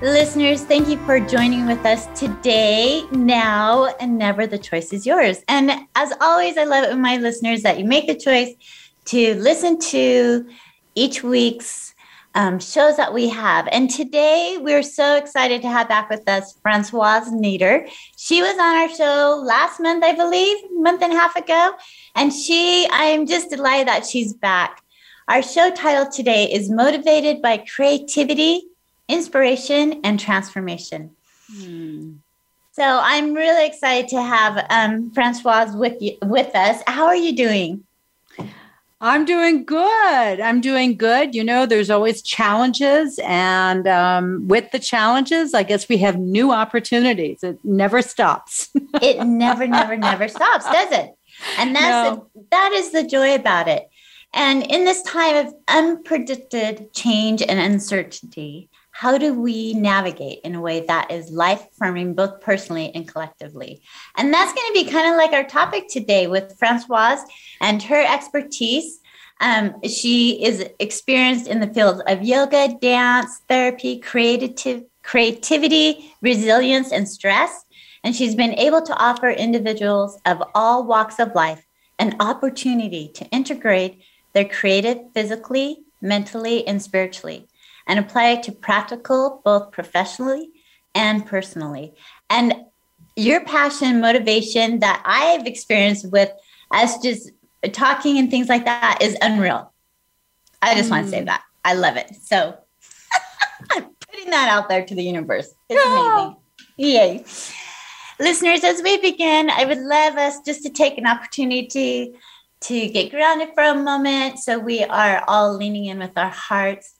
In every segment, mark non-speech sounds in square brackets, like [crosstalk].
Listeners, thank you for joining with us today. Now and never, the choice is yours. And as always, I love it with my listeners that you make the choice to listen to each week's um, shows that we have. And today, we're so excited to have back with us Francoise Nieder. She was on our show last month, I believe, month and a half ago. And she, I am just delighted that she's back. Our show title today is Motivated by Creativity inspiration and transformation. Hmm. So I'm really excited to have um, Francoise with you, with us. How are you doing? I'm doing good. I'm doing good. You know, there's always challenges, and um, with the challenges, I guess we have new opportunities. It never stops. [laughs] it never, never, never stops, does it? And that's no. that is the joy about it. And in this time of unpredicted change and uncertainty, how do we navigate in a way that is life affirming both personally and collectively? And that's going to be kind of like our topic today with francoise and her expertise. Um, she is experienced in the fields of yoga dance therapy creative creativity resilience and stress. And she's been able to offer individuals of all walks of life an opportunity to integrate their creative physically mentally and spiritually and apply it to practical, both professionally and personally. And your passion, motivation that I've experienced with us just talking and things like that is unreal. I just mm. want to say that. I love it. So [laughs] I'm putting that out there to the universe. It's amazing. Yay. Listeners, as we begin, I would love us just to take an opportunity to get grounded for a moment. So we are all leaning in with our hearts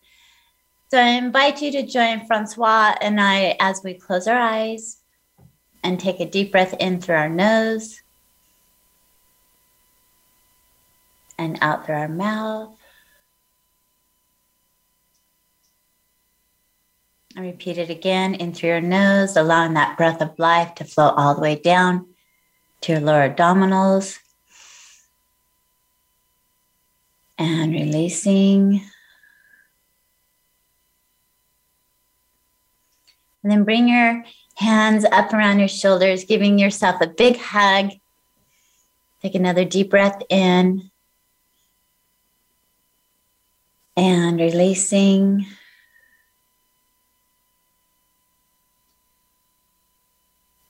so I invite you to join Francoise and I as we close our eyes and take a deep breath in through our nose and out through our mouth. And repeat it again in through your nose, allowing that breath of life to flow all the way down to your lower abdominals. And releasing And then bring your hands up around your shoulders, giving yourself a big hug. Take another deep breath in and releasing.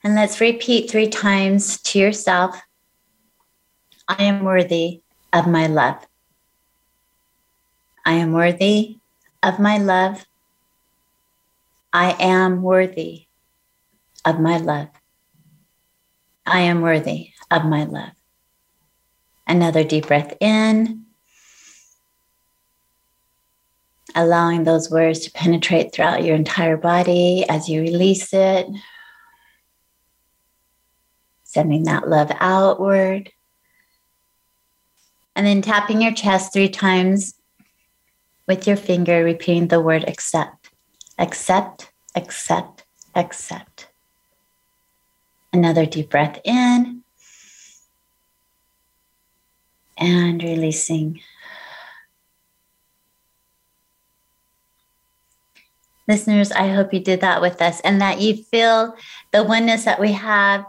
And let's repeat three times to yourself I am worthy of my love. I am worthy of my love. I am worthy of my love. I am worthy of my love. Another deep breath in, allowing those words to penetrate throughout your entire body as you release it, sending that love outward. And then tapping your chest three times with your finger, repeating the word accept accept, accept, accept. Another deep breath in and releasing. Listeners, I hope you did that with us and that you feel the oneness that we have.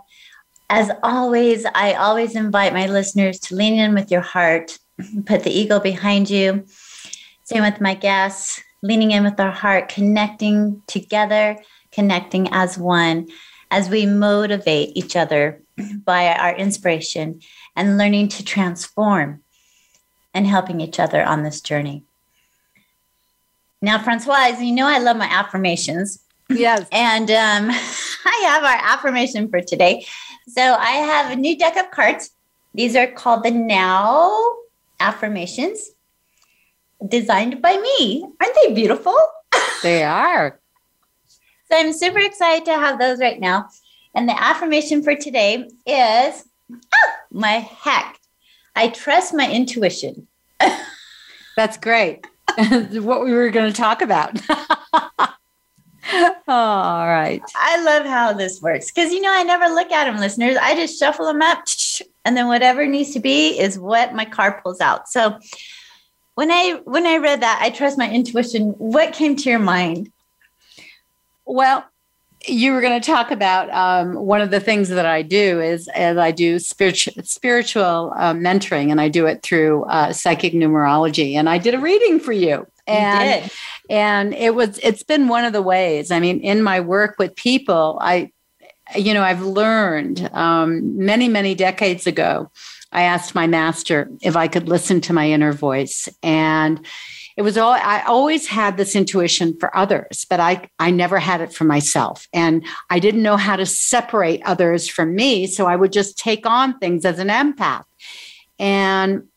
As always, I always invite my listeners to lean in with your heart, [clears throat] put the ego behind you. Same with my guests leaning in with our heart, connecting together, connecting as one, as we motivate each other [clears throat] by our inspiration and learning to transform and helping each other on this journey. Now, Francoise, you know I love my affirmations. Yes. [laughs] And um, [laughs] I have our affirmation for today. So I have a new deck of cards. These are called the Now affirmations designed by me. Aren't they beautiful? [laughs] They are. so I'm super excited to have those right now. And the affirmation for today is oh, my heck. I trust my intuition. [laughs] That's great. [laughs] what we were going to talk about. All right. I love how this works because you know I never look at them, listeners. I just shuffle them up, and then whatever needs to be is what my car pulls out. So when I when I read that, I trust my intuition. What came to your mind? Well, you were going to talk about um, one of the things that I do is as I do spiritual spiritual uh, mentoring, and I do it through uh, psychic numerology. And I did a reading for you, and you and it was it's been one of the ways i mean in my work with people i you know i've learned um, many many decades ago i asked my master if i could listen to my inner voice. And it was all i always had this intuition for others but i i never had it for myself. And i didn't know how to separate others from me. So i would just take on things as an empath. And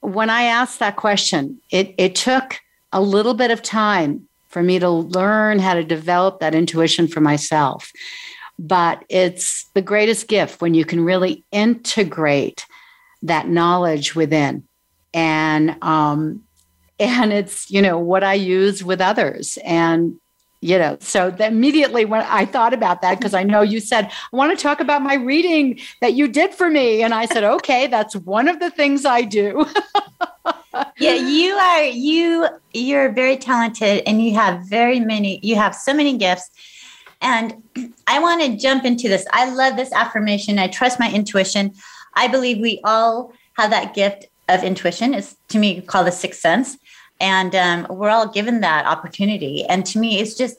when i asked that question it it took a little bit of time for me to learn how to develop that intuition for myself. But it's the greatest gift when you can really integrate that knowledge within. And um, [laughs] and it's you know what I use with others. And you know, so immediately when I thought about that, because I know you said, I want to talk about my reading that you did for me. And I said, okay, that's one of the things I do. [laughs] yeah, you are you you're very talented and you have very many you have so many gifts. And I want to jump into this. I love this affirmation. I trust my intuition. I believe we all have that gift of intuition. It's to me called the sixth sense. And um, we're all given that opportunity. And to me, it's just,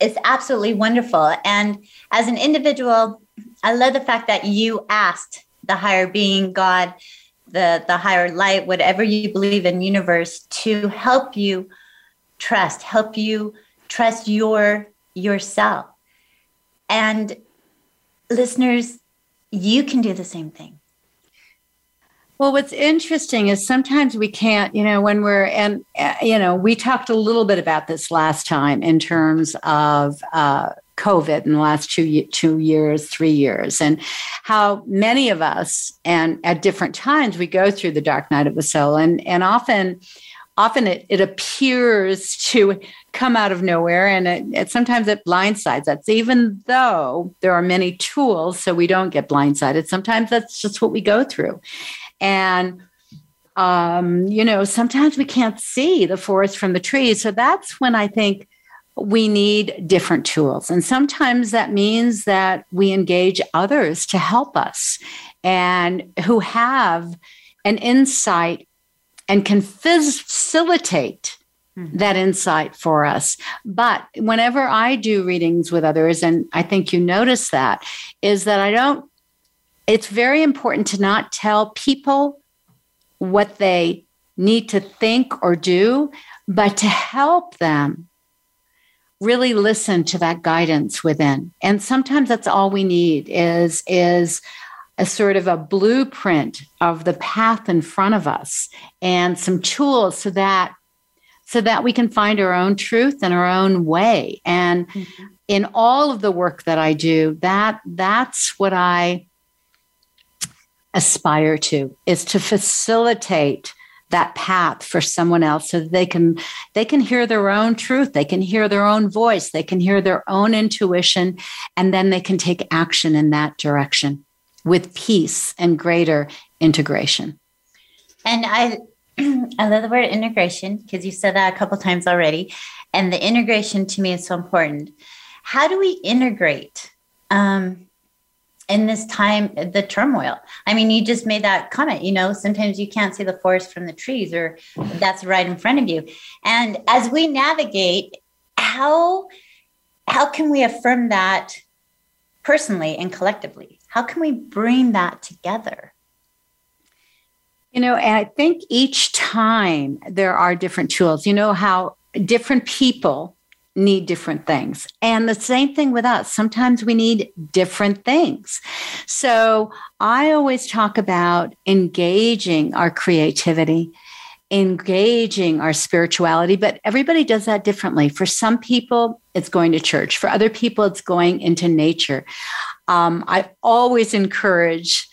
it's absolutely wonderful. And as an individual, I love the fact that you asked the higher being, God, the the higher light whatever you believe in universe to help you trust help you trust your yourself and listeners you can do the same thing well, what's interesting is sometimes we can't, you know, when we're, and, uh, you know, we talked a little bit about this last time in terms of uh, COVID in the last two, two years, three years, and how many of us, and at different times, we go through the dark night of the soul. And, and often, often it, it appears to come out of nowhere and it, it, sometimes it blindsides us even though there are many tools so we don't get blindsided. Sometimes that's just what we go through. And um, you know sometimes we can't see the forest from the trees. So that's when i think we need different tools. And sometimes that means that we engage others to help us and who have an insight and can facilitate mm-hmm. that insight for us. But whenever I do readings with others, and I think you notice that, is that I don't, it's very important to not tell people what they need to think or do, but to help them really listen to that guidance within and sometimes that's all we need is is a sort of a blueprint of the path in front of us and some tools so that so that we can find our own truth and our own way. And mm-hmm. in all of the work that i do that that's what i aspire to is to facilitate that path for someone else so they can they can hear their own truth. They can hear their own voice. They can hear their own intuition and then they can take action in that direction with peace and greater integration. And i [clears throat] i love the word integration because you said that a couple times already. And the integration to me is so important. How do we integrate um, in this time the turmoil? I mean you just made that comment you know sometimes you can't see the forest from the trees or that's right in front of you. And as we navigate how how can we affirm that personally and collectively how can we bring that together you know and i think each time there are different tools you know how different people need different things. And the same thing with us. Sometimes we need different things. So I always talk about engaging our creativity, engaging our spirituality, but everybody does that differently. For some people, it's going to church. For other people, it's going into nature. Um, I always encourage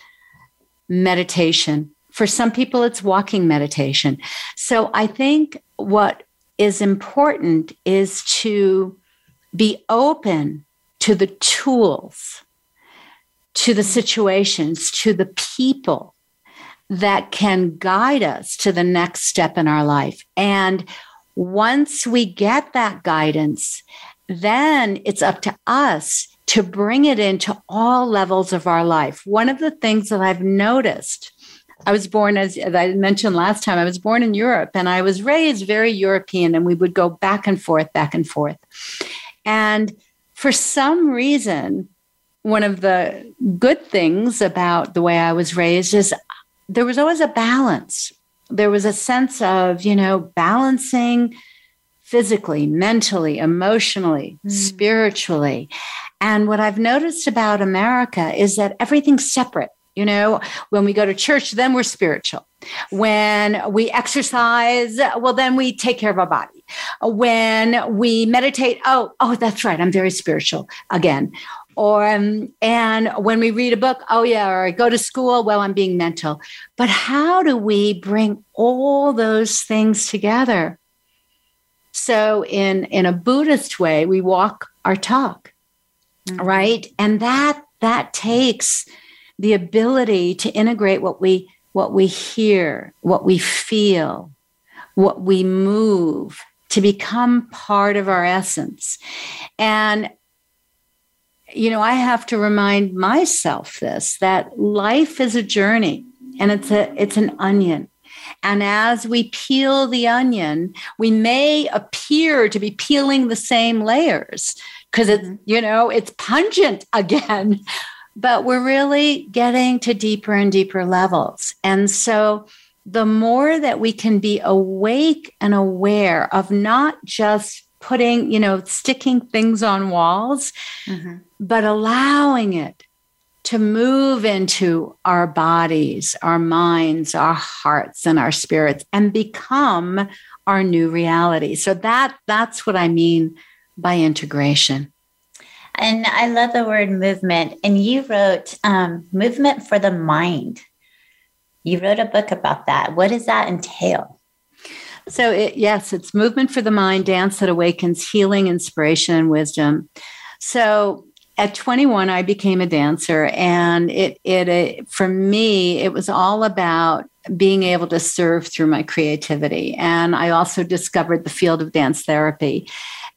meditation For some people, it's walking meditation. So I think what is important is to be open to the tools, to the situations, to the people that can guide us to the next step in our life. And once we get that guidance, then it's up to us to bring it into all levels of our life. One of the things that I've noticed, I was born, as, as I mentioned last time, I was born in Europe and I was raised very European, and we would go back and forth, back and forth. And for some reason, one of the good things about the way I was raised is there was always a balance. There was a sense of, you know, balancing physically, mentally, emotionally, mm. spiritually. And what I've noticed about America is that everything's separate. You know, when we go to church, then we're spiritual. When we exercise, well, then we take care of our body. When we meditate, oh, oh, that's right, I'm very spiritual again or um, and when we read a book oh yeah or I go to school well i'm being mental but how do we bring all those things together so in in a buddhist way we walk our talk mm-hmm. right and that that takes the ability to integrate what we what we hear what we feel what we move to become part of our essence and you know, I have to remind myself this that life is a journey and it's a it's an onion. And as we peel the onion, we may appear to be peeling the same layers because it's, mm-hmm. you know, it's pungent [laughs] again, but we're really getting to deeper and deeper levels. And so the more that we can be awake and aware of not just putting, you know, sticking things on walls, mm-hmm. but allowing it to move into our bodies, our minds, our hearts, and our spirits and become our new reality. So that that's what I mean by integration. And I love the word movement. And you wrote um, movement for the mind. You wrote a book about that. What does that entail? So, it, yes, it's movement for the mind, dance that awakens healing, inspiration, and wisdom. So, at 21, I became a dancer, and it, it, it for me, it was all about being able to serve through my creativity. And I also discovered the field of dance therapy.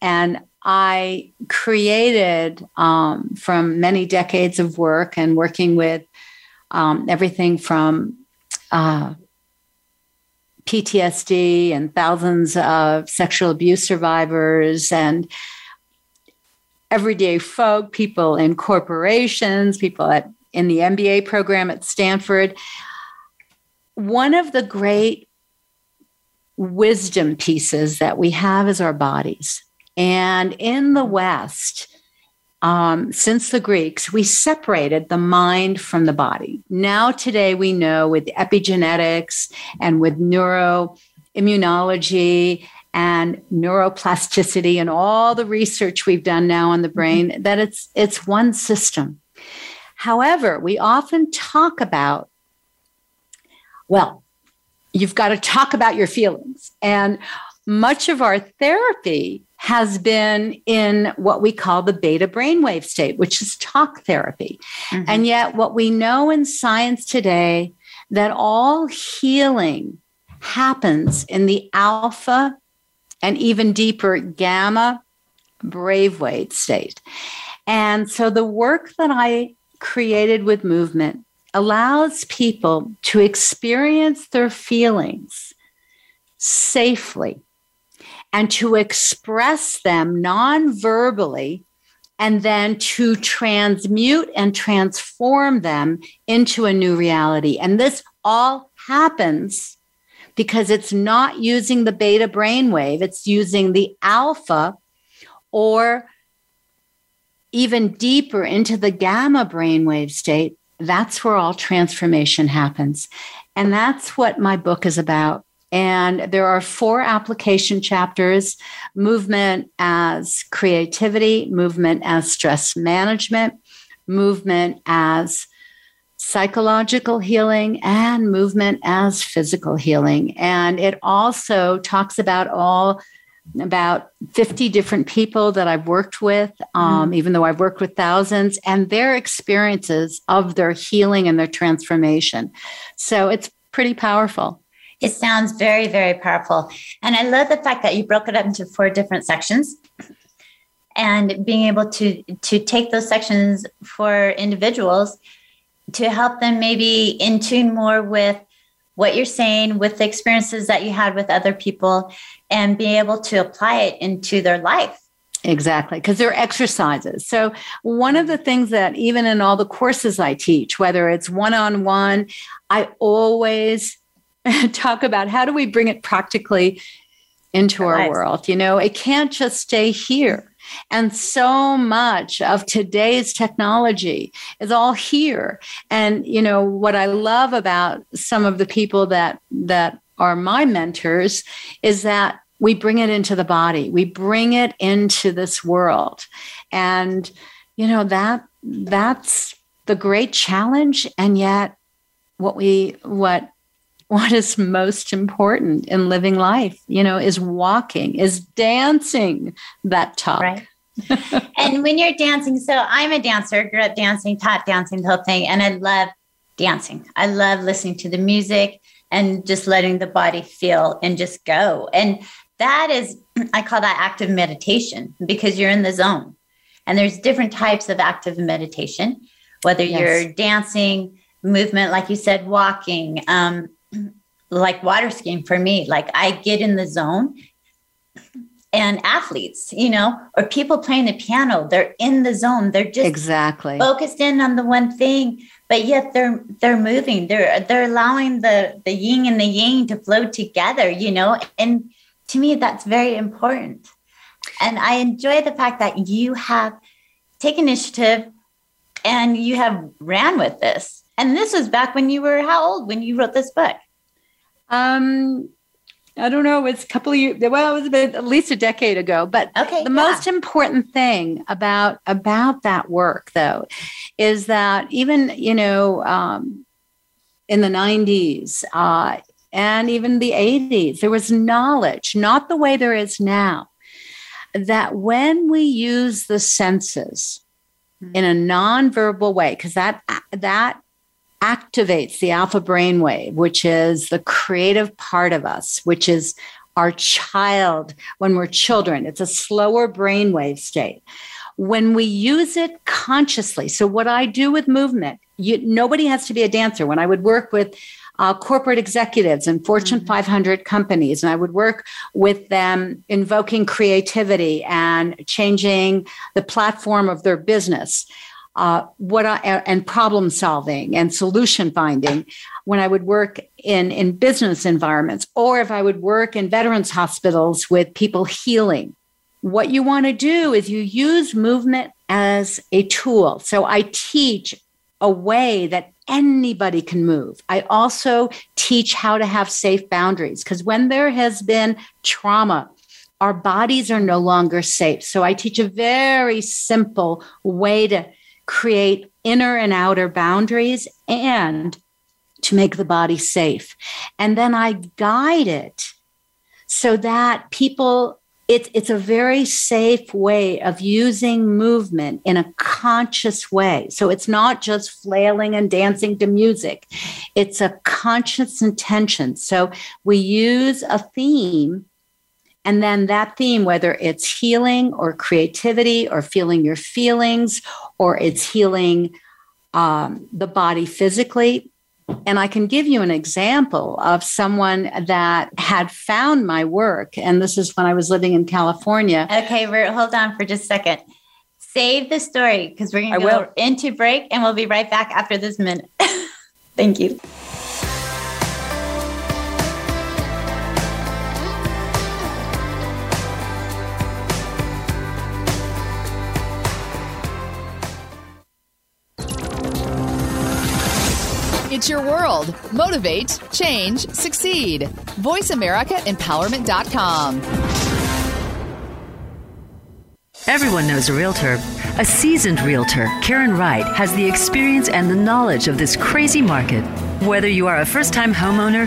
And I created um, from many decades of work and working with um, everything from uh, PTSD and thousands of sexual abuse survivors and everyday folk, people in corporations, people at in the MBA program at Stanford. One of the great wisdom pieces that we have is our bodies. And in the West, um, since the Greeks, we separated the mind from the body. Now, today, we know with epigenetics and with neuroimmunology and neuroplasticity and all the research we've done now on the brain mm-hmm. that it's it's one system. However, we often talk about well, you've got to talk about your feelings and much of our therapy has been in what we call the beta brainwave state, which is talk therapy. Mm-hmm. And yet, what we know in science today that all healing happens in the alpha and even deeper gamma brainwave state. And so the work that I created with movement allows people to experience their feelings safely and to express them non verbally and then to transmute and transform them into a new reality. And this all happens because it's not using the beta brainwave, it's using the alpha or even deeper into the gamma brainwave state. That's where all transformation happens. And that's what my book is about. And there are four application chapters movement as creativity, movement as stress management, movement as psychological healing and movement as physical healing. And it also talks about all about 50 different people that I've worked with, um, mm-hmm. even though I've worked with thousands, and their experiences of their healing and their transformation. So it's pretty powerful. It sounds very, very powerful. And I love the fact that you broke it up into four different sections and being able to to take those sections for individuals to help them maybe in tune more with what you're saying with the experiences that you had with other people and be able to apply it into their life Exactly, because they're exercises. So, one of the things that even in all the courses I teach, whether it's one on one, I always [laughs] talk about how do we bring it practically into our, our world. You know, it can't just stay here. And so much of today's technology is all here. And you know what I love about some of the people that that are my mentors is that we bring it into the body. We bring it into this world. And you know that that's the great challenge and yet what we what [laughs] what is most important in living life, you know, is walking, is dancing that talk. Right. [laughs] and when you're dancing, so I'm a dancer, grew up dancing, taught dancing, the whole thing, and I love dancing. I love listening to the music and just letting the body feel and just go. And that is, [clears throat] I call that active meditation because you're in the zone. And there's different types of active meditation, whether yes. you're dancing, movement, like you said, walking, um, like water skiing for me. Like I get in the zone and athletes, you know, or people playing the piano, they're in the zone. They're just exactly focused in on the one thing, but yet they're they're moving. They're they're allowing the the yin and the yang to flow together, you know. And to me, that's very important. And I enjoy the fact that you have taken initiative and you have ran with this. And this was back when you were how old when you wrote this book? Um, I don't know. It's a couple of years. Well, it was bit, at least a decade ago. But okay, the yeah. most important thing about about that work, though, is that even you know um, in the '90s uh, and even the '80s, there was knowledge, not the way there is now, that when we use the senses in a nonverbal way, because that that activates the alpha brainwave, which is the creative part of us, which is our child when we're children. It's a slower brainwave state. When we use it consciously, so what I do with movement, you, nobody has to be a dancer. When I would work with uh, corporate executives and Fortune mm-hmm. 500 companies, and I would work with them invoking creativity and changing the platform of their business uh, what I, and problem solving and solution finding when I would work in, in business environments or if I would work in veterans hospitals with people healing. What you want to do is you use movement as a tool. So I teach a way that anybody can move. I also teach how to have safe boundaries because when there has been trauma, our bodies are no longer safe. So I teach a very simple way to create inner and outer boundaries and to make the body safe. And then I guide it so that people it, it's a very safe way of using movement in a conscious way. So it's not just flailing and dancing to music, it's a conscious intention. So we use a theme and then that theme, whether it's healing or creativity or feeling your feelings or it's healing um, the body physically. And I can give you an example of someone that had found my work. And this is when I was living in California. Okay, we're, hold on for just a second. Save the story because we're going to go will. into break and we'll be right back after this minute. [laughs] Thank you. It's your world. Motivate, change, succeed. VoiceAmericaEmpowerment.com. Everyone knows a realtor. A seasoned realtor, Karen Wright, has the experience and the knowledge of this crazy market. Whether you are a first time homeowner,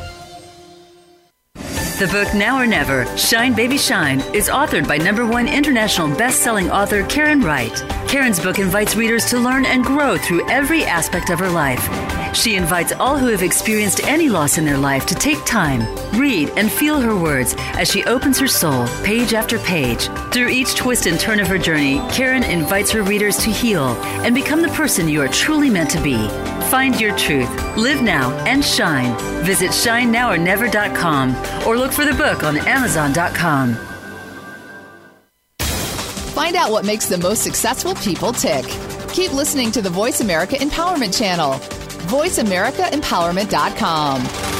The book Now or Never, Shine Baby Shine, is authored by number one international best-selling author Karen Wright. Karen's book invites readers to learn and grow through every aspect of her life. She invites all who have experienced any loss in their life to take time, read, and feel her words as she opens her soul page after page. Through each twist and turn of her journey, Karen invites her readers to heal and become the person you are truly meant to be. Find your truth, live now, and shine. Visit shinenowornever.com or look for the book on amazon.com. Find out what makes the most successful people tick. Keep listening to the Voice America Empowerment Channel. VoiceAmericaEmpowerment.com.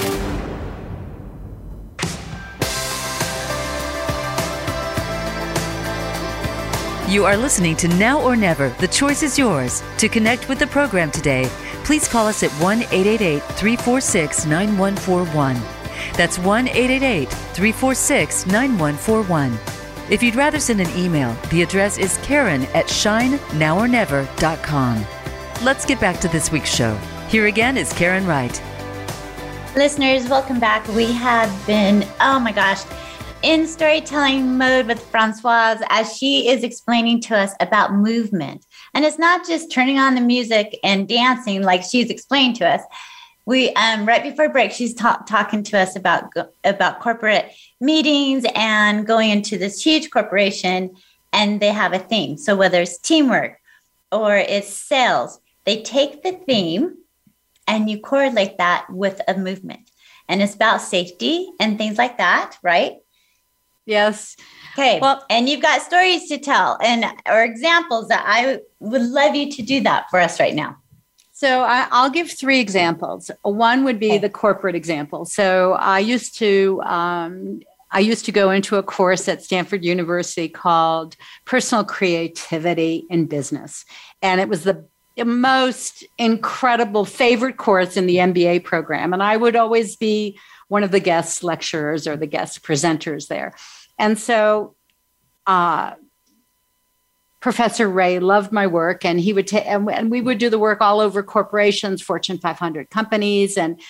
You are listening to Now or Never. The choice is yours. To connect with the program today, please call us at 1 888 346 9141. That's 1 888 346 9141. If you'd rather send an email, the address is karen at shinenowornever.com. Let's get back to this week's show. Here again is Karen Wright. Listeners, welcome back. We have been, oh my gosh, in storytelling mode with Francoise as she is explaining to us about movement. And it's not just turning on the music and dancing like she's explained to us. We um, right before break, she's ta- talking to us about about corporate meetings and going into this huge corporation, and they have a theme. So whether it's teamwork or it's sales, they take the theme and you correlate that with a movement, and it's about safety and things like that, right? Yes. Okay. Well, and you've got stories to tell and or examples that I would love you to do that for us right now. So I, will give three examples. One would be okay. the corporate example. So I used to um, I used to go into a course at Stanford University called Personal Creativity in Business, and it was the most incredible favorite course in the MBA program. And I would always be one of the guest lecturers or the guest presenters there. And so uh, Professor Ray loved my work, and he would and, and, we would do the work all over corporations, Fortune 500 companies. And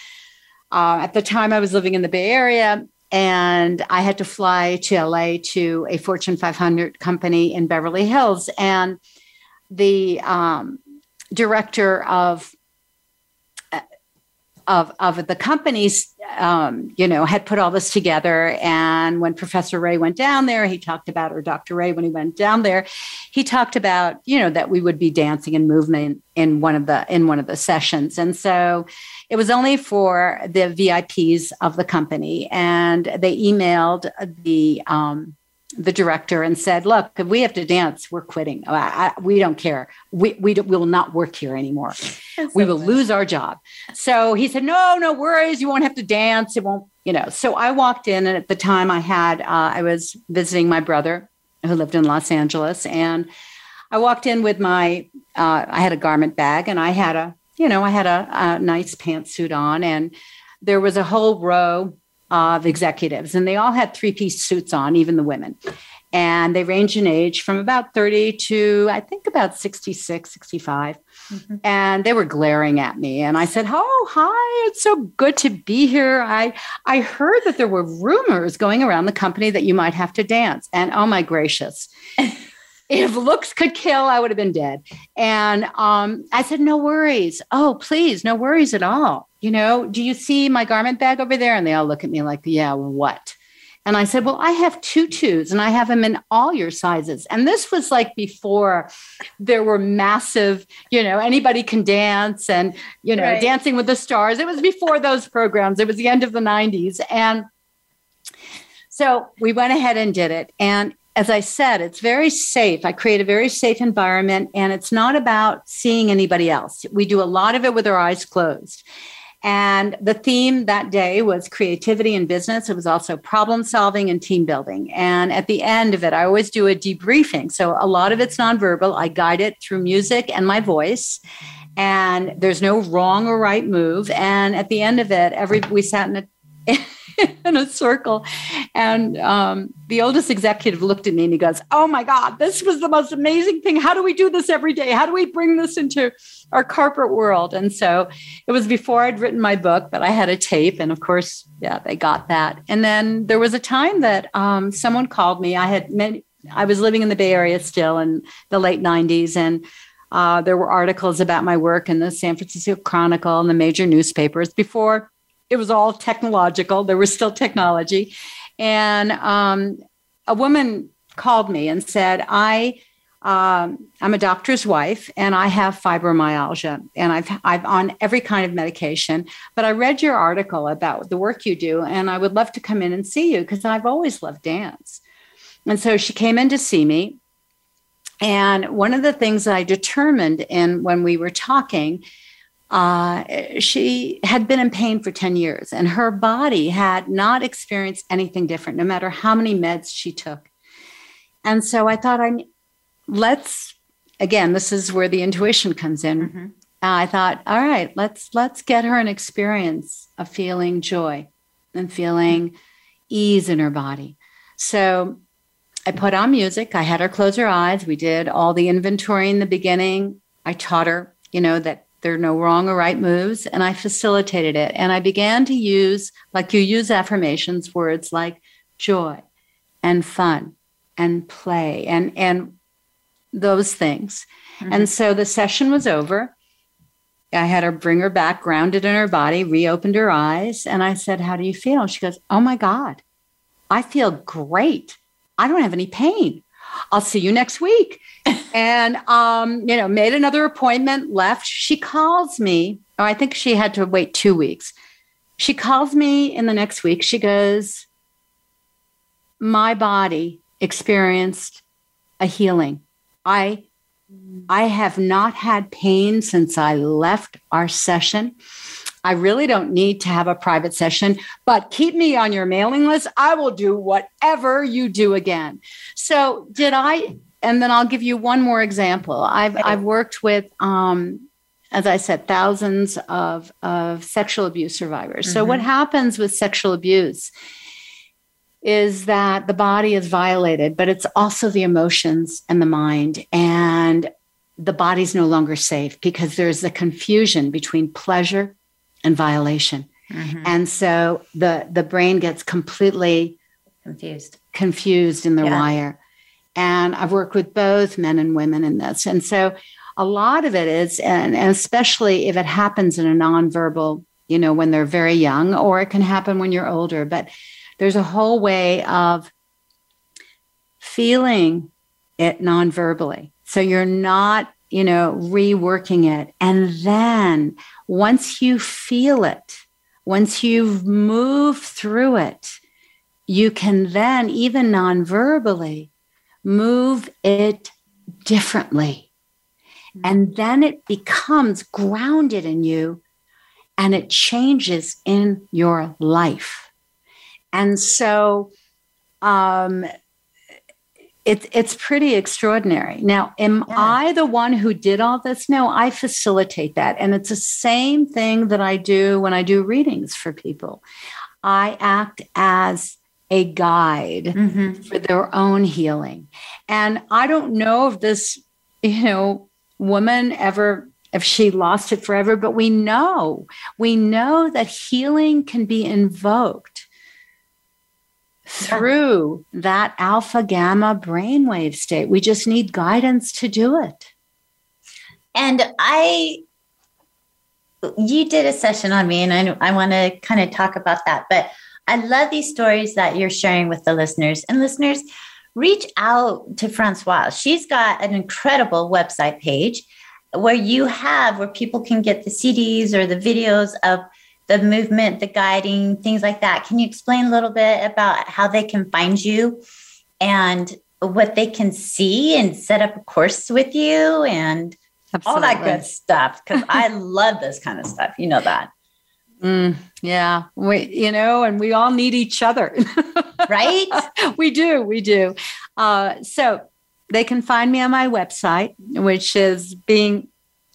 uh, at the time, I was living in the Bay Area, and I had to fly to LA to a Fortune 500 company in Beverly Hills. And the um, director of of, of the companies, um, you know, had put all this together. And when Professor Ray went down there, he talked about, or Dr. Ray, when he went down there, he talked about, you know, that we would be dancing and movement in one of the in one of the sessions. And so it was only for the VIPs of the company, and they emailed the um, the director and said, "Look, if we have to dance, we're quitting. I, I, we don't care. We we, do, we will not work here anymore. we will lose our job." So he said, "No, no worries. You won't have to dance. It won't, you know." So I walked in, and at the time, I had uh, I was visiting my brother who lived in Los Angeles, and I walked in with my uh, I had a garment bag, and I had a you know I had a, a nice pantsuit on, and there was a whole row of executives, and they all had three piece suits on, even the women. And they range in age from about 30 to, I think, about 66, 65. Mm-hmm. And they were glaring at me. And I said, Oh, hi, it's so good to be here. I, I heard that there were rumors going around the company that you might have to dance. And oh my gracious. [laughs] if looks could kill, I would have been dead. And um, I said, no worries. Oh, please, no worries at all. You know, do you see my garment bag over there? And they all look at me like, yeah, what? And I said, Well, I have tutus and I have them in all your sizes. And this was like before there were massive, you know, anybody can dance and, you know, right. dancing with the stars. It was before those programs, it was the end of the 90s. And so we went ahead and did it. And as I said, it's very safe. I create a very safe environment, and it's not about seeing anybody else. We do a lot of it with our eyes closed. And the theme that day was creativity in business. It was also problem solving and team building. And at the end of it, I always do a debriefing. So a lot of it's nonverbal. I guide it through music and my voice. And there's no wrong or right move. And at the end of it, every we sat in a [laughs] [laughs] in a circle. And um, the oldest executive looked at me and he goes, Oh my God, this was the most amazing thing. How do we do this every day? How do we bring this into our corporate world? And so it was before I'd written my book, but I had a tape. And of course, yeah, they got that. And then there was a time that um, someone called me. I had many, I was living in the Bay Area still in the late 90s. And uh, there were articles about my work in the San Francisco Chronicle and the major newspapers before it was all technological. There was still technology. And um, a woman called me and said, I, um, I'm a doctor's wife and I have fibromyalgia and I've, I've on every kind of medication, but I read your article about the work you do and I would love to come in and see you because I've always loved dance. And so she came in to see me. And one of the things I determined in when we were talking uh, she had been in pain for 10 years and her body had not experienced anything different, no matter how many meds she took. And so I thought, I let's again, this is where the intuition comes in. Mm-hmm. I thought, all right, let's let's get her an experience of feeling joy and feeling ease in her body. So I put on music. I had her close her eyes. We did all the inventory in the beginning. I taught her, you know, that there are no wrong or right moves. And I facilitated it. And I began to use, like you use affirmations, words like joy and fun and play and, and those things. Mm-hmm. And so the session was over. I had her bring her back, grounded in her body, reopened her eyes. And I said, How do you feel? She goes, Oh my God, I feel great. I don't have any pain. I'll see you next week. and, um, you know, made another appointment, left. She calls me. Oh, I think she had to wait two weeks. She calls me in the next week. She goes, My body experienced a healing. I I have not had pain since I left our session. I really don't need to have a private session, but keep me on your mailing list. I will do whatever you do again. So, did I? And then I'll give you one more example. I've I've worked with, um, as I said, thousands of of sexual abuse survivors. Mm-hmm. So, what happens with sexual abuse? is that the body is violated, but it's also the emotions and the mind. And the body's no longer safe because there's a confusion between pleasure and violation. Mm-hmm. And so the the brain gets completely confused confused in the yeah. wire. And I've worked with both men and women in this. And so a lot of it is, and, and especially if it happens in a nonverbal, you know, when they're very young, or it can happen when you're older, but there's a whole way of feeling it nonverbally. So you're not, you know, reworking it. And then once you feel it, once you've moved through it, you can then, even non verbally, move it differently. Mm-hmm. And then it becomes grounded in you and it changes in your life. And so um, it's it's pretty extraordinary. Now, am yeah. I the one who did all this? No, I facilitate that, and it's the same thing that I do when I do readings for people. I act as a guide mm-hmm. for their own healing, and I don't know if this, you know, woman ever if she lost it forever, but we know we know that healing can be invoked through that alpha gamma brainwave state. We just need guidance to do it. And I, you did a session on me, and I, I want to kind of talk about that. But I love these stories that you're sharing with the listeners. And listeners, reach out to Francoise. She's got an incredible website page where you have where people can get the CDs or the videos of the movement, the guiding, things like that. Can you explain a little bit about how they can find you and what they can see and set up a course with you and Absolutely. all that good stuff? Because I [laughs] love this kind of stuff. You know that. Mm, yeah, we you know, and we all need each other, right? [laughs] we do, we do. Uh, so they can find me on my website, which is being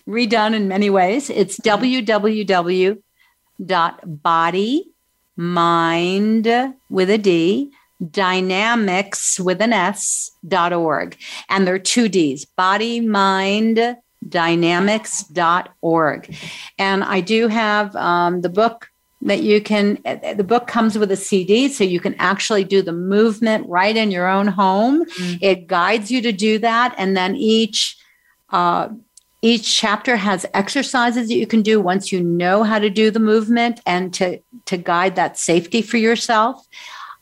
redone in many ways. It's www dot body mind with a D dynamics with an S dot org. And there are two D's body mind dynamics dot org And I do have um, the book that you can, the book comes with a CD, so you can actually do the movement right in your own home. Mm-hmm. It guides you to do that. And then each, uh, each chapter has exercises that you can do once you know how to do the movement and to, to guide that safety for yourself.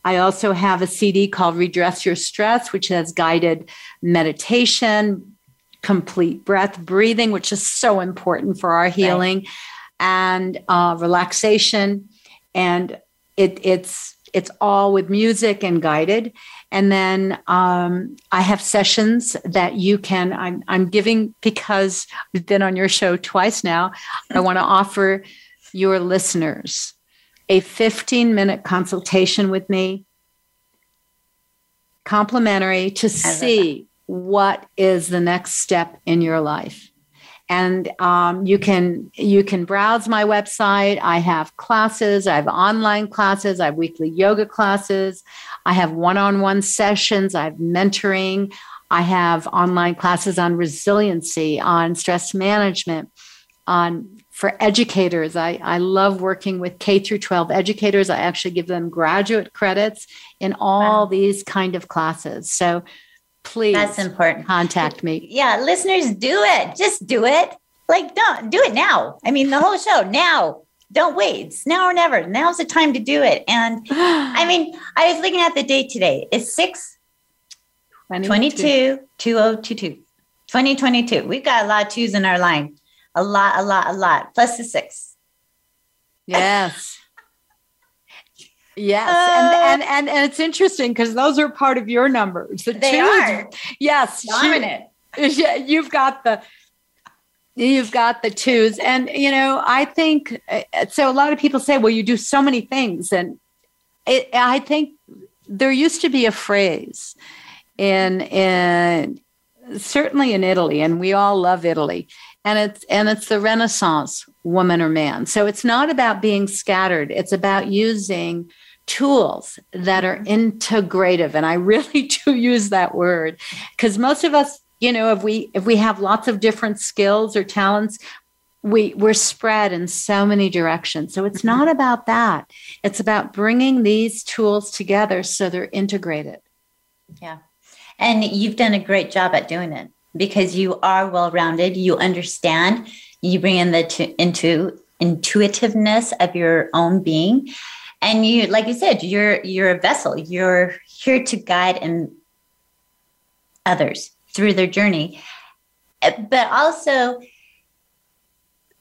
I also have a CD called Redress Your Stress, which has guided meditation, complete breath breathing, which is so important for our healing, right. and uh, relaxation. And it, it's it's all with music and guided. And then um, I have sessions that you can. I'm, I'm giving because we've been on your show twice now. I want to [laughs] offer your listeners a 15 minute consultation with me complimentary to see what is the next step in your life and um, you can you can browse my website i have classes i have online classes i have weekly yoga classes i have one-on-one sessions i have mentoring i have online classes on resiliency on stress management on for educators. I, I love working with k through 12 educators. I actually give them graduate credits in all wow. these kind of classes. So please that's important. contact me. Yeah listeners do it. Just do it. Like don't do it now. I mean the whole show now don't wait. It's now or never. Now's the time to do it. And i [gasps] mean i was looking at the date today. It's 6 22 2022 2022 we've got a lot of twos in our line. A lot a lot a lot. Plus the six. Yes. [laughs] Yes, uh, and, and and and it's interesting because those are part of your numbers. The they twos, are. Yes, dominant. Yeah, you've got the you've got the twos, and you know I think uh, so. A lot of people say, "Well, you do so many things," and it, I think there used to be a phrase in in certainly in Italy, and we all love Italy, and it's and it's the Renaissance woman or man. So it's not about being scattered; it's about using tools that are integrative and i [laughs] really do use that word because most of us you know if we if we have lots of different skills or talents we we're spread in so many directions. So it's mm-hmm. not about that. It's about bringing these tools together so they're integrated. Yeah. And you've done a great job at doing it because you are well rounded you understand. You bring in the to, into intuitiveness of your own being. And you like you said you're you're a vessel. You're here to guide and others through their journey. Uh, but also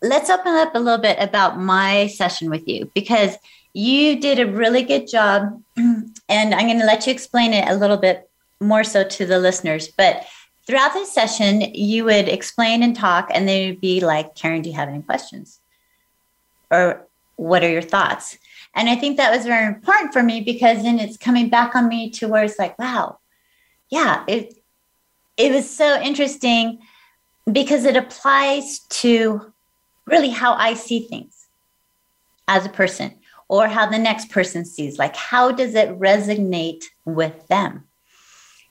let's open up a little bit about my session with you because you did a really good job [clears throat] and i'm going to let you explain it a little bit more so to the listeners. But throughout this session you would explain and talk and they would be like karen do you have any questions? Or what are your thoughts? And I think that was very important for me because then it's coming back on me to where it's like, wow, yeah, it it was so interesting because it applies to really how I see things as a person or how the next person sees like how does it resonate with them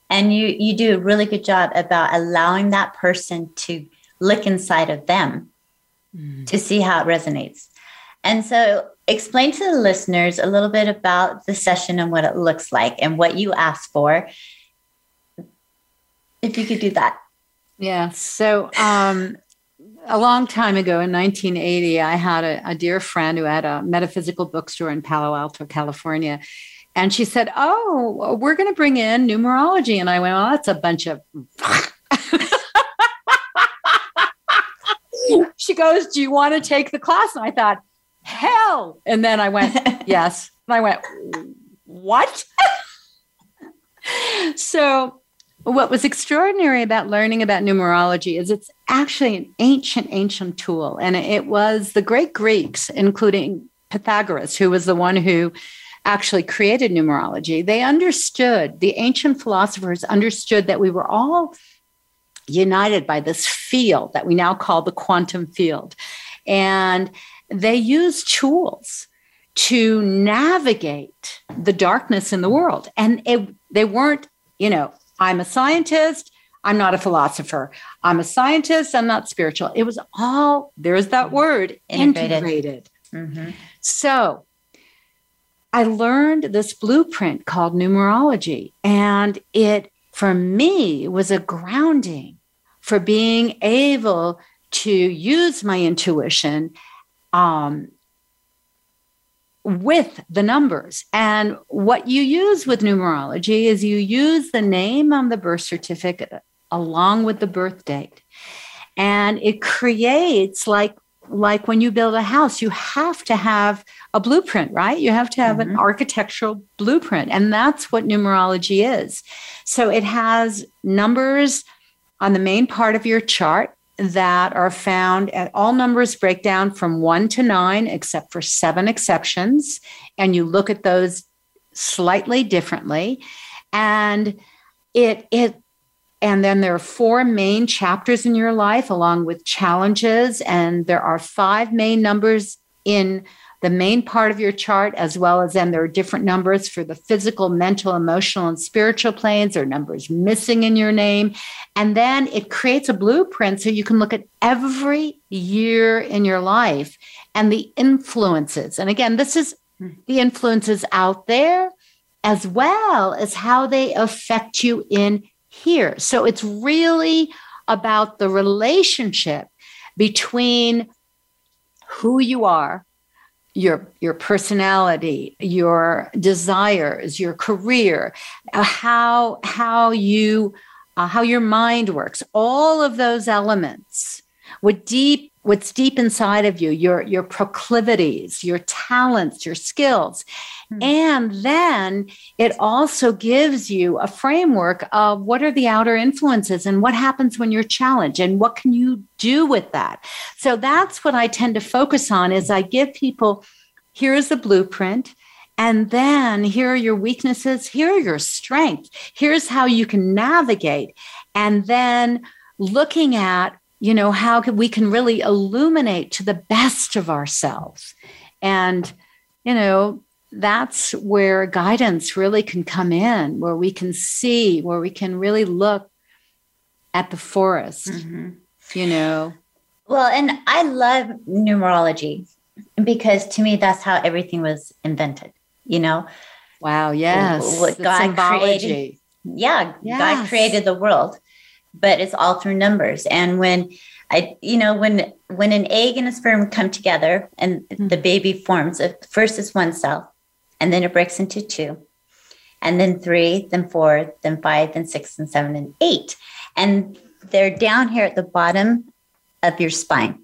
and you you do a really good job about allowing that person to look inside of them mm. to see how it resonates and so explain to the listeners a little bit about the session and what it looks like and what you asked for. If you could do that. Yeah. So, um, a long time ago in 1980, I had a, a dear friend who had a metaphysical bookstore in Palo Alto, California. And she said, Oh, we're going to bring in numerology. And I went, Well, that's a bunch of. [laughs] she goes, Do you want to take the class? And I thought, Hell. And then I went, [laughs] Yes. And I went, What? [laughs] so what was extraordinary about learning about numerology is it's actually an ancient, ancient tool. And it was the great Greeks, including Pythagoras, who was the one who actually created numerology. They understood, the ancient philosophers understood that we were all united by this field that we now call the quantum field. And they used tools to navigate the darkness in the world. And it, they weren't, you know, I'm a scientist. I'm not a philosopher. I'm a scientist. I'm not spiritual. It was all, there's that mm-hmm. word, integrated. integrated. Mm-hmm. So I learned this blueprint called numerology. And it, for me, was a grounding for being able to use my intuition um, with the numbers. And what you use with numerology is you use the name on the birth certificate along with the birth date. And it creates like like when you build a house, you have to have a blueprint, right? You have to have mm-hmm. an architectural blueprint. And that's what numerology is. So it has numbers on the main part of your chart that are found at all numbers break down from one to nine, except for seven exceptions. And you look at those slightly differently. And it, it, and then there are four main chapters in your life, along with challenges. And there are five main numbers in the main part of your chart, as well as then there are different numbers for the physical, mental, emotional, and spiritual planes. or numbers missing in your name. And then it creates a blueprint so you can look at every year in your life and the influences. And again, this is the influences out there as well as how they affect you in here. So it's really about the relationship between who you are your your personality your desires your career uh, how how you uh, how your mind works all of those elements what deep what's deep inside of you your your proclivities your talents your skills. Mm-hmm. and then it also gives you a framework of what are the outer influences and what happens when you're challenged and what can you do with that. So that's what i tend to focus on is i give people here is the blueprint and then here are your weaknesses here are your strengths here's how you can navigate. And then looking at you know how we can really illuminate to the best of ourselves and you know that's where guidance really can come in where we can see where we can really look at the forest mm-hmm. you know well and i love numerology because to me that's how everything was invented you know wow yes what god symbology. created yeah yes. god created the world but it's all through numbers. And when I, you know, when when an egg and a sperm come together and mm-hmm. the baby forms, first it's one cell, and then it breaks into two, and then three, then four, then five, then six, and seven, and eight, and they're down here at the bottom of your spine,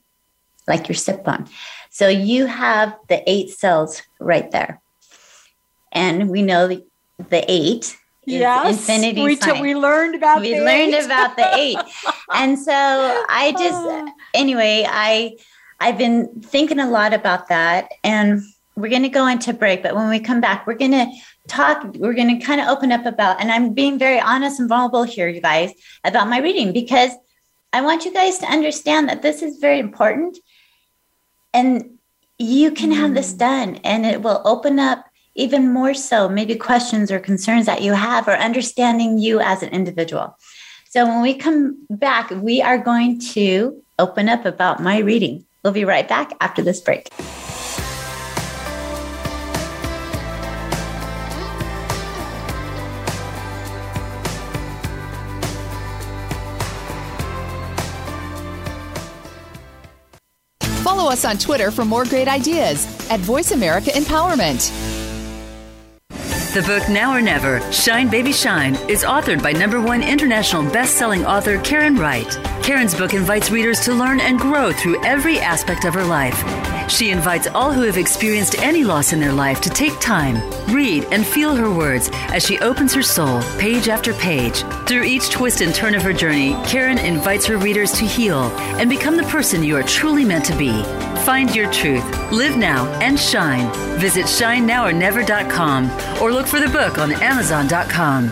like your sit bone. So you have the eight cells right there, and we know the, the eight yes, infinity we, t- we learned about we learned eight. about the eight and so [laughs] i just anyway i i've been thinking a lot about that and we're going to go into break but when we come back we're going to talk we're going to kind of open up about and i'm being very honest and vulnerable here you guys about my reading because i want you guys to understand that this is very important and you can have this mm. done and it will open up even more so, maybe questions or concerns that you have, or understanding you as an individual. So when we come back, we are going to open up about my reading. We'll be right back after this break. Follow us on Twitter for more great ideas at Voice America Empowerment. The book Now or Never Shine Baby Shine is authored by number one international best-selling author Karen Wright. Karen's book invites readers to learn and grow through every aspect of her life. She invites all who have experienced any loss in their life to take time, read, and feel her words as she opens her soul page after page. Through each twist and turn of her journey, Karen invites her readers to heal and become the person you are truly meant to be. Find your truth, live now, and shine. Visit shinenowornever.com or look for the book on amazon.com.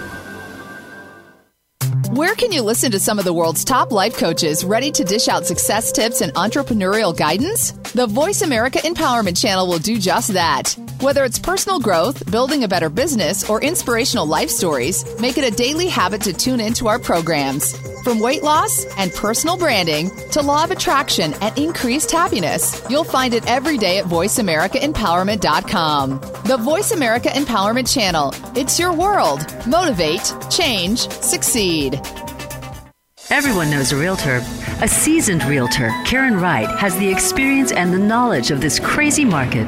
Where can you listen to some of the world's top life coaches ready to dish out success tips and entrepreneurial guidance? The Voice America Empowerment Channel will do just that. Whether it's personal growth, building a better business, or inspirational life stories, make it a daily habit to tune into our programs. From weight loss and personal branding to law of attraction and increased happiness, you'll find it every day at VoiceAmericaEmpowerment.com. The Voice America Empowerment Channel. It's your world. Motivate, change, succeed. Everyone knows a realtor. A seasoned realtor, Karen Wright, has the experience and the knowledge of this crazy market.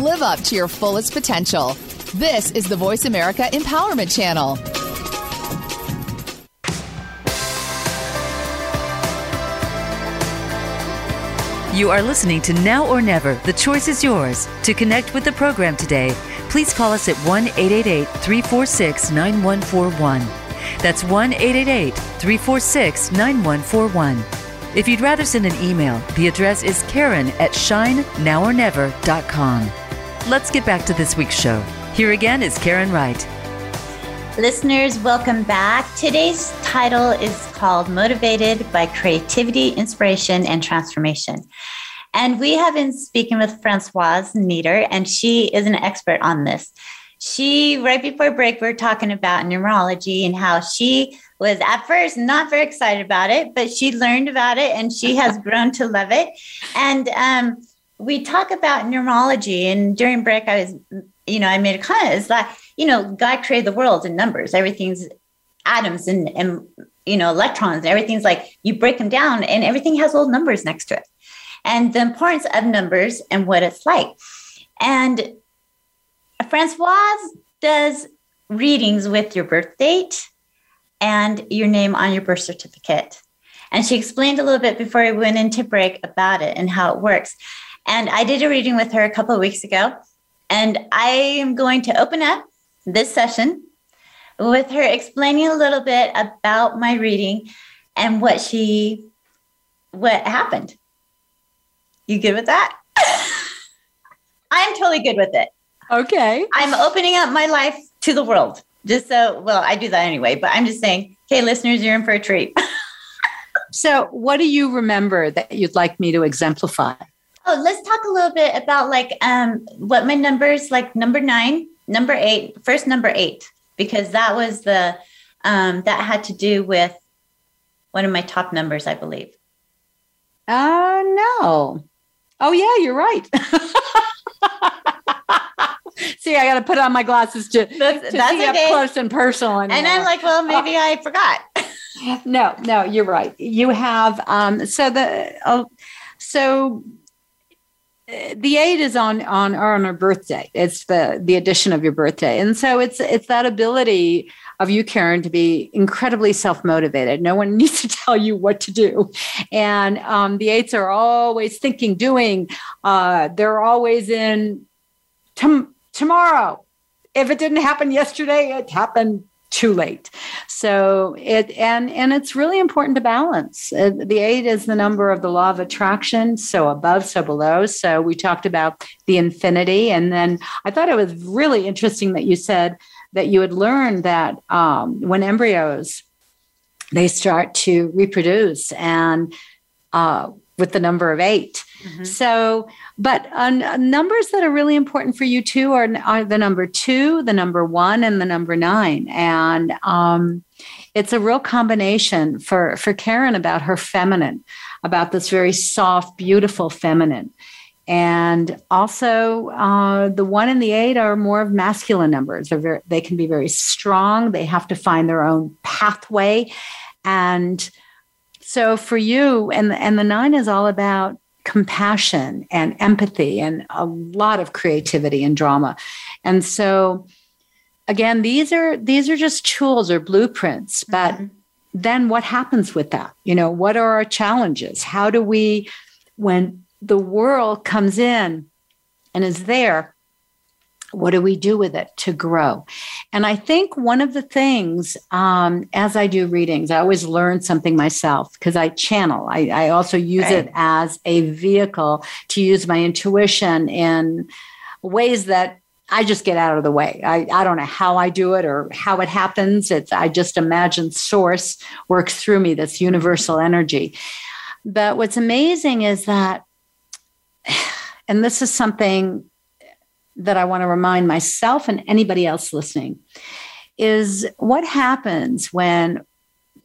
Live up to your fullest potential. This is the Voice America Empowerment Channel. You are listening to Now or Never. The choice is yours. To connect with the program today, please call us at 1 888 346 9141. That's 1 888 346 9141. If you'd rather send an email, the address is karen at shinenowornever.com. Let's get back to this week's show. Here again is Karen Wright. Listeners, welcome back. Today's title is called Motivated by Creativity, Inspiration, and Transformation. And we have been speaking with Francoise Nieder, and she is an expert on this. She, right before break, we are talking about numerology and how she was at first not very excited about it, but she learned about it and she has grown to love it. And um, we talk about numerology, and during break, I was, you know, I made a comment. It's like, you know, God created the world in numbers. Everything's atoms and, and you know, electrons. Everything's like you break them down, and everything has little numbers next to it. And the importance of numbers and what it's like. And Francoise does readings with your birth date and your name on your birth certificate. And she explained a little bit before we went into break about it and how it works. And I did a reading with her a couple of weeks ago. And I am going to open up this session with her explaining a little bit about my reading and what she what happened. You good with that? [laughs] I'm totally good with it. Okay. I'm opening up my life to the world. Just so, well, I do that anyway, but I'm just saying, hey, listeners, you're in for a treat. [laughs] so, what do you remember that you'd like me to exemplify? Oh, let's talk a little bit about like um, what my numbers like number nine, number eight, first number eight, because that was the um, that had to do with one of my top numbers, I believe. Uh no. Oh yeah, you're right. [laughs] see, I got to put on my glasses to, that's, to that's see okay. up close and personal. Anymore. And I'm like, well, maybe I forgot. [laughs] no, no, you're right. You have um, so the uh, so the eight is on on on our birthday. It's the the addition of your birthday, and so it's it's that ability of you, Karen, to be incredibly self motivated. No one [laughs] needs to tell you what to do, and um, the eights are always thinking, doing. Uh, they're always in tom- tomorrow. If it didn't happen yesterday, it happened too late. So it and and it's really important to balance. Uh, the eight is the number of the law of attraction, so above, so below. So we talked about the infinity, and then I thought it was really interesting that you said that you had learned that um, when embryos they start to reproduce and uh, with the number of 8 mm-hmm. So, but uh, numbers that are really important for you too are, are the number two, the number one, and the number nine. And um, it's a real combination for for Karen about her feminine, about this very soft, beautiful feminine. And also, uh, the one and the eight are more of masculine numbers. They're very, they can be very strong. They have to find their own pathway. And so, for you, and and the nine is all about compassion and empathy and a lot of creativity and drama. And so, again, these are these are just tools or blueprints, but. Mm-hmm. Then what happens with that? You know, what are our challenges? How do we, when the world comes in and is there, what do we do with it to grow? And I think one of the things, um, as I do readings, I always learn something myself because I channel. I, I also use right. it as a vehicle to use my intuition in ways that I just get out of the way. I, I don't know how I do it or how it happens. It's I just imagine source works through me, this universal energy. But what's amazing is that [sighs] and this is something that I want to remind myself and anybody else listening is what happens when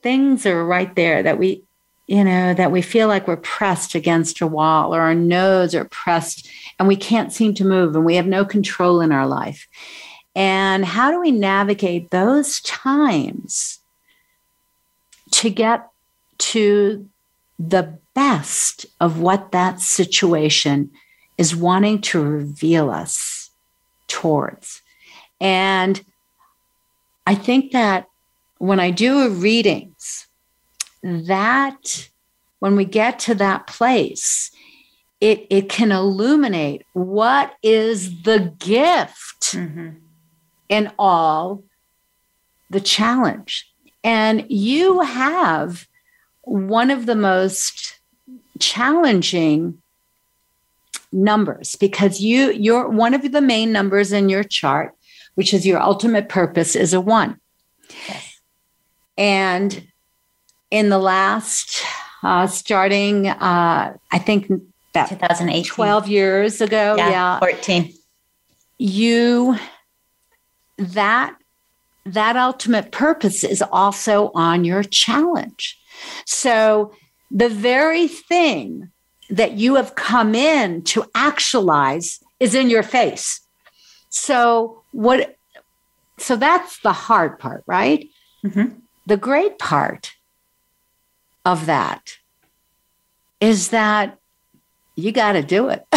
things are right there that we you know that we feel like we're pressed against a wall or our nose are pressed and we can't seem to move and we have no control in our life. And how do we navigate those times to get to the best of what that situation is wanting to reveal us towards. And I think that when I do readings, that when we get to that place, it, it can illuminate what is the gift mm-hmm. in all the challenge. And you have one of the most challenging numbers because you you're one of the main numbers in your chart which is your ultimate purpose is a 1 yes. and in the last uh, starting uh, i think about 2008 12 years ago yeah, yeah 14 you that that ultimate purpose is also on your challenge. So the very thing that you have come in to actualize is in your face. So what so that's the hard part, right? Mm-hmm. The great part of that is that you got to do it. [laughs]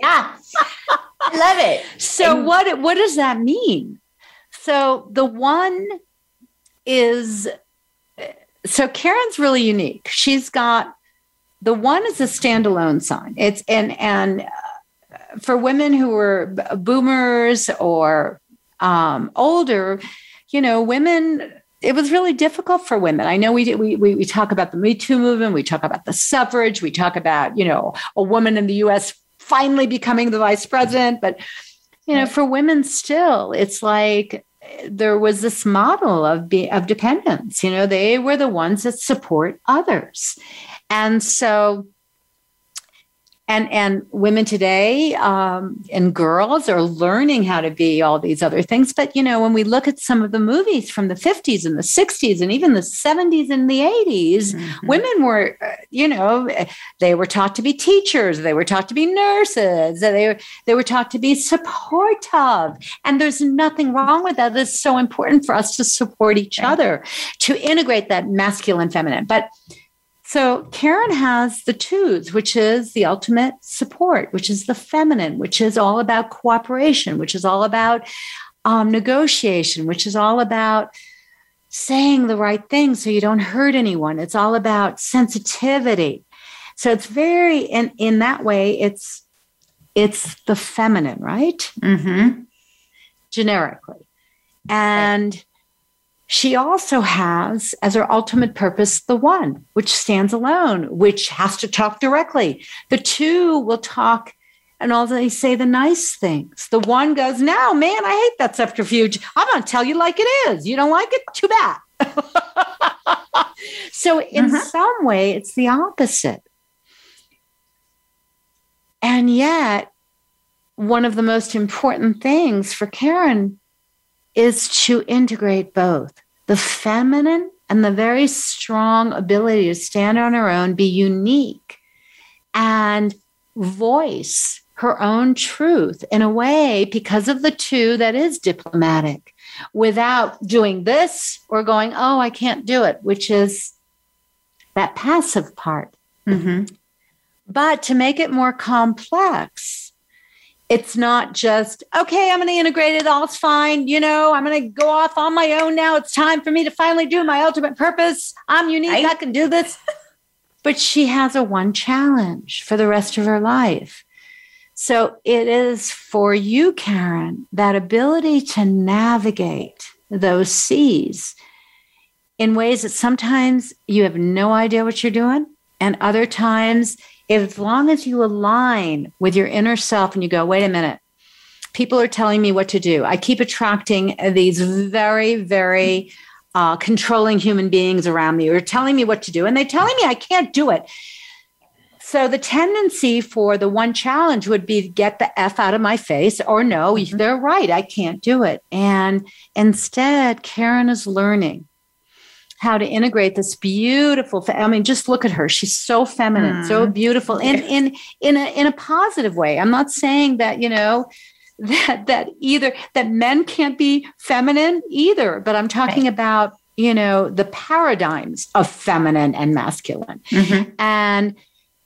yeah. I love it. So and- what what does that mean? So the one is so Karen's really unique. She's got the one is a standalone sign. It's and and uh, for women who were boomers or um, older, you know, women. It was really difficult for women. I know we, we we we talk about the Me Too movement. We talk about the suffrage. We talk about you know a woman in the U.S. finally becoming the vice president, but you know, for women still, it's like there was this model of be, of dependence. You know, they were the ones that support others, and so and and women today um, and girls are learning how to be all these other things. But you know when we look at some of the movies from the 50s and the 60s and even the 70s and the 80s mm-hmm. women were uh, you know they were taught to be teachers. They were taught to be nurses. They were they were taught to be supportive. And there's nothing wrong with that. It's so important for us to support each other to integrate that masculine feminine. But so Karen has the twos, which is the ultimate support, which is the feminine, which is all about cooperation, which is all about um, negotiation, which is all about saying the right thing so you don't hurt anyone. It's all about sensitivity. So it's very in in that way, it's it's the feminine, right? Mm-hmm. Generically. And she also has as her ultimate purpose the one, which stands alone, which has to talk directly. The two will talk and all they say the nice things. The one goes, No, man, I hate that subterfuge. I'm going to tell you like it is. You don't like it? Too bad. [laughs] So, in Mhm. some way, it's the opposite. And yet, one of the most important things for Karen is to integrate both the feminine and the very strong ability to stand on her own, be unique, and voice her own truth in a way because of the two that is diplomatic without doing this or going, oh, I can't do it, which is that passive part. Mm-hmm. But to make it more complex, it's not just, okay, I'm going to integrate it, all's fine. You know, I'm going to go off on my own now. It's time for me to finally do my ultimate purpose. I'm unique. Right. I can do this. [laughs] but she has a one challenge for the rest of her life. So it is for you, Karen, that ability to navigate those seas in ways that sometimes you have no idea what you're doing. And other times, as long as you align with your inner self and you go, wait a minute, people are telling me what to do. I keep attracting these very, very uh, controlling human beings around me who are telling me what to do. And they're telling me I can't do it. So the tendency for the one challenge would be to get the F out of my face or no, Mhm. they're right. I can't do it. And instead, Karen is learning how to integrate this beautiful i mean just look at her. She's so feminine so beautiful in in in a in a positive way. I'm not saying that you know [laughs] that that either that men can't be feminine either but i'm talking about you know the paradigms of feminine and masculine. Mm-hmm. and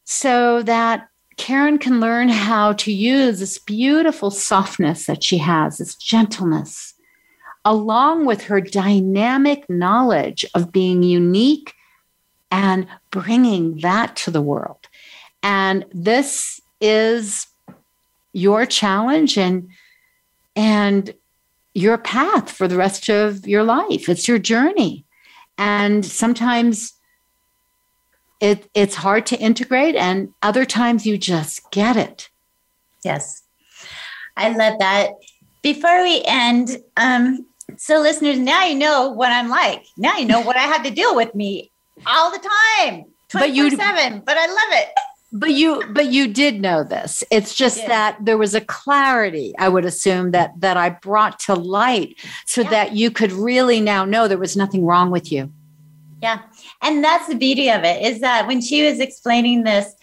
so that Karen can learn how to use this beautiful softness that she has, this gentleness, along with her dynamic knowledge of being unique and bringing that to the world. And this is your challenge and and your path for the rest of your life. It's your journey. And sometimes it, it's hard to integrate, and other times you just get it. Yes. I love that. Before we end, um, so listeners, now you know what I'm like. Now you know what I have to deal with me all the time, But you- 24 7. But I love it. But you, but you did know this. It's just that there was a clarity, I would assume that that I brought to light, so Yeah. that you could really now know there was nothing wrong with you. Yeah. And that's the beauty of it is that when she was explaining this,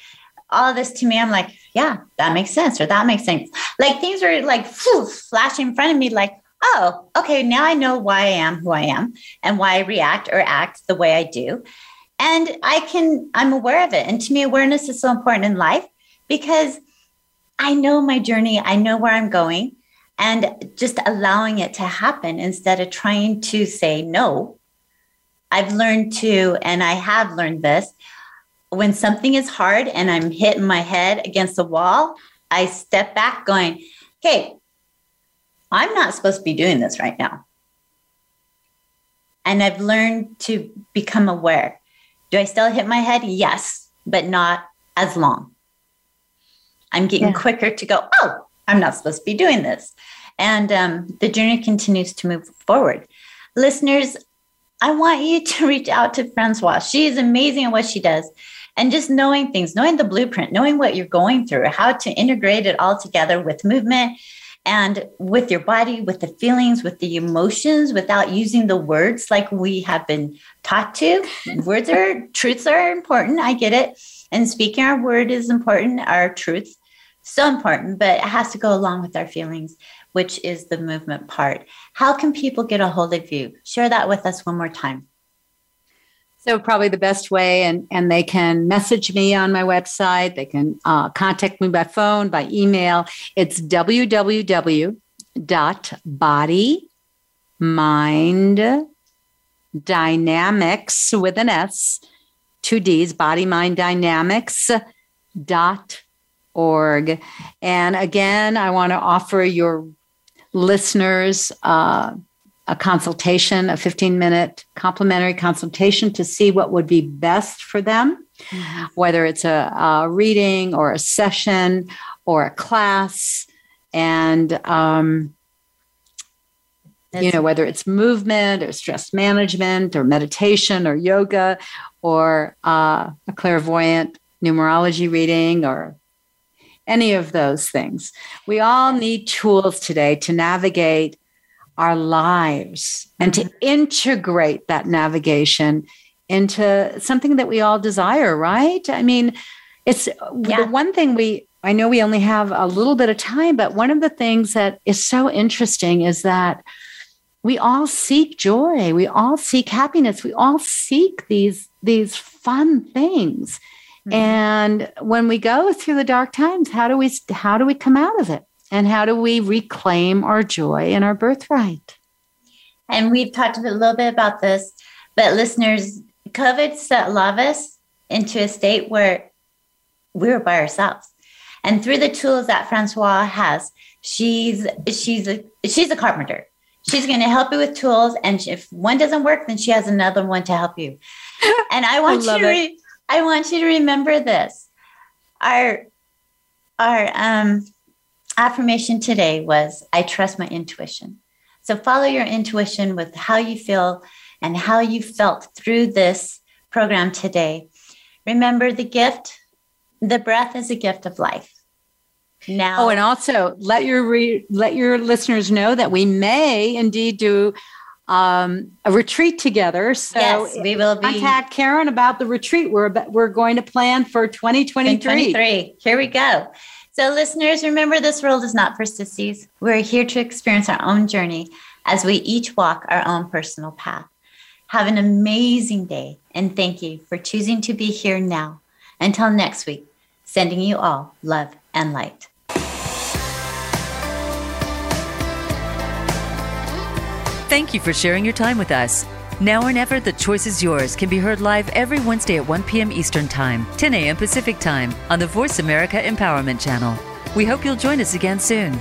all this to me, I'm like, yeah, that makes sense, or that makes sense. Like things were like flashing in front of me, like, oh, okay, now I know why I am who I am and why I react or act the way I do. And I can, I'm aware of it. And to me, awareness is so important in life because I know my journey, I know where I'm going, and just allowing it to happen instead of trying to say no I've learned to, and I have learned this when something is hard and I'm hitting my head against the wall, I step back going, okay, I'm not supposed to be doing this right now. And I've learned to become aware. Do I still hit my head? Yes, but not as long. I'm getting Yeah. quicker to go, oh, I'm not supposed to be doing this. And um, the journey continues to move forward. Listeners, I want you to reach out to Francoise. She is amazing at what she does. And just knowing things, knowing the blueprint, knowing what you're going through, how to integrate it all together with movement and with your body, with the feelings, with the emotions, without using the words like we have been taught to. words are truths are important. I get it. And speaking our word is important, our truth, so important, but it has to go along with our feelings, which is the movement part. How can people get a hold of you? Share that with us one more time. So probably the best way, and and they can message me on my website. They can uh, contact me by phone, by email. It's www.bodymind dynamics with an S, two D's, body mind dynamics dot org. And again, I want to offer your listeners uh, a consultation, a 15 minute complimentary consultation to see what would be best for them, whether it's a, a reading or a session or a class. And um, you know, whether it's movement or stress management or meditation or yoga or uh, a clairvoyant numerology reading or any of those things. We all need tools today to navigate our lives and to mm-hmm. integrate that navigation into something that we all desire, right? I mean, it's yeah. the one thing we, I know we only have a little bit of time, but one of the things that is so interesting is that we all seek joy we all seek happiness we all seek these these fun things mm-hmm. and when we go through the dark times how do we how do we come out of it and how do we reclaim our joy and our birthright and we've talked a little bit about this but listeners covid set a lot of us into a state where we were by ourselves and through the tools that francoise has she's she's a she's a carpenter She's going to help you with tools, and if one doesn't work, then she has another one to help you. [laughs] And I want I you to re- I want you to remember this. Our our um, affirmation today was I trust my intuition. So follow your intuition with how you feel and how you felt through this program today. Remember the gift, the breath is a gift of life now. Oh, and also let your re- let your listeners know that we may indeed do um, a retreat together. So yes, we will be. contact Karen about the retreat we're we're going to plan for 2023. 2023. Here we go. So, listeners, remember this world is not for sissies. We're here to experience our own journey as we each walk our own personal path. Have an amazing day, and thank you for choosing to be here now. Until next week, sending you all love and light. Thank you for sharing your time with us. Now or Never, The Choice is Yours can be heard live every Wednesday at 1 p.m. Eastern Time, 10 a.m. Pacific Time on the Voice America Empowerment Channel. We hope you'll join us again soon.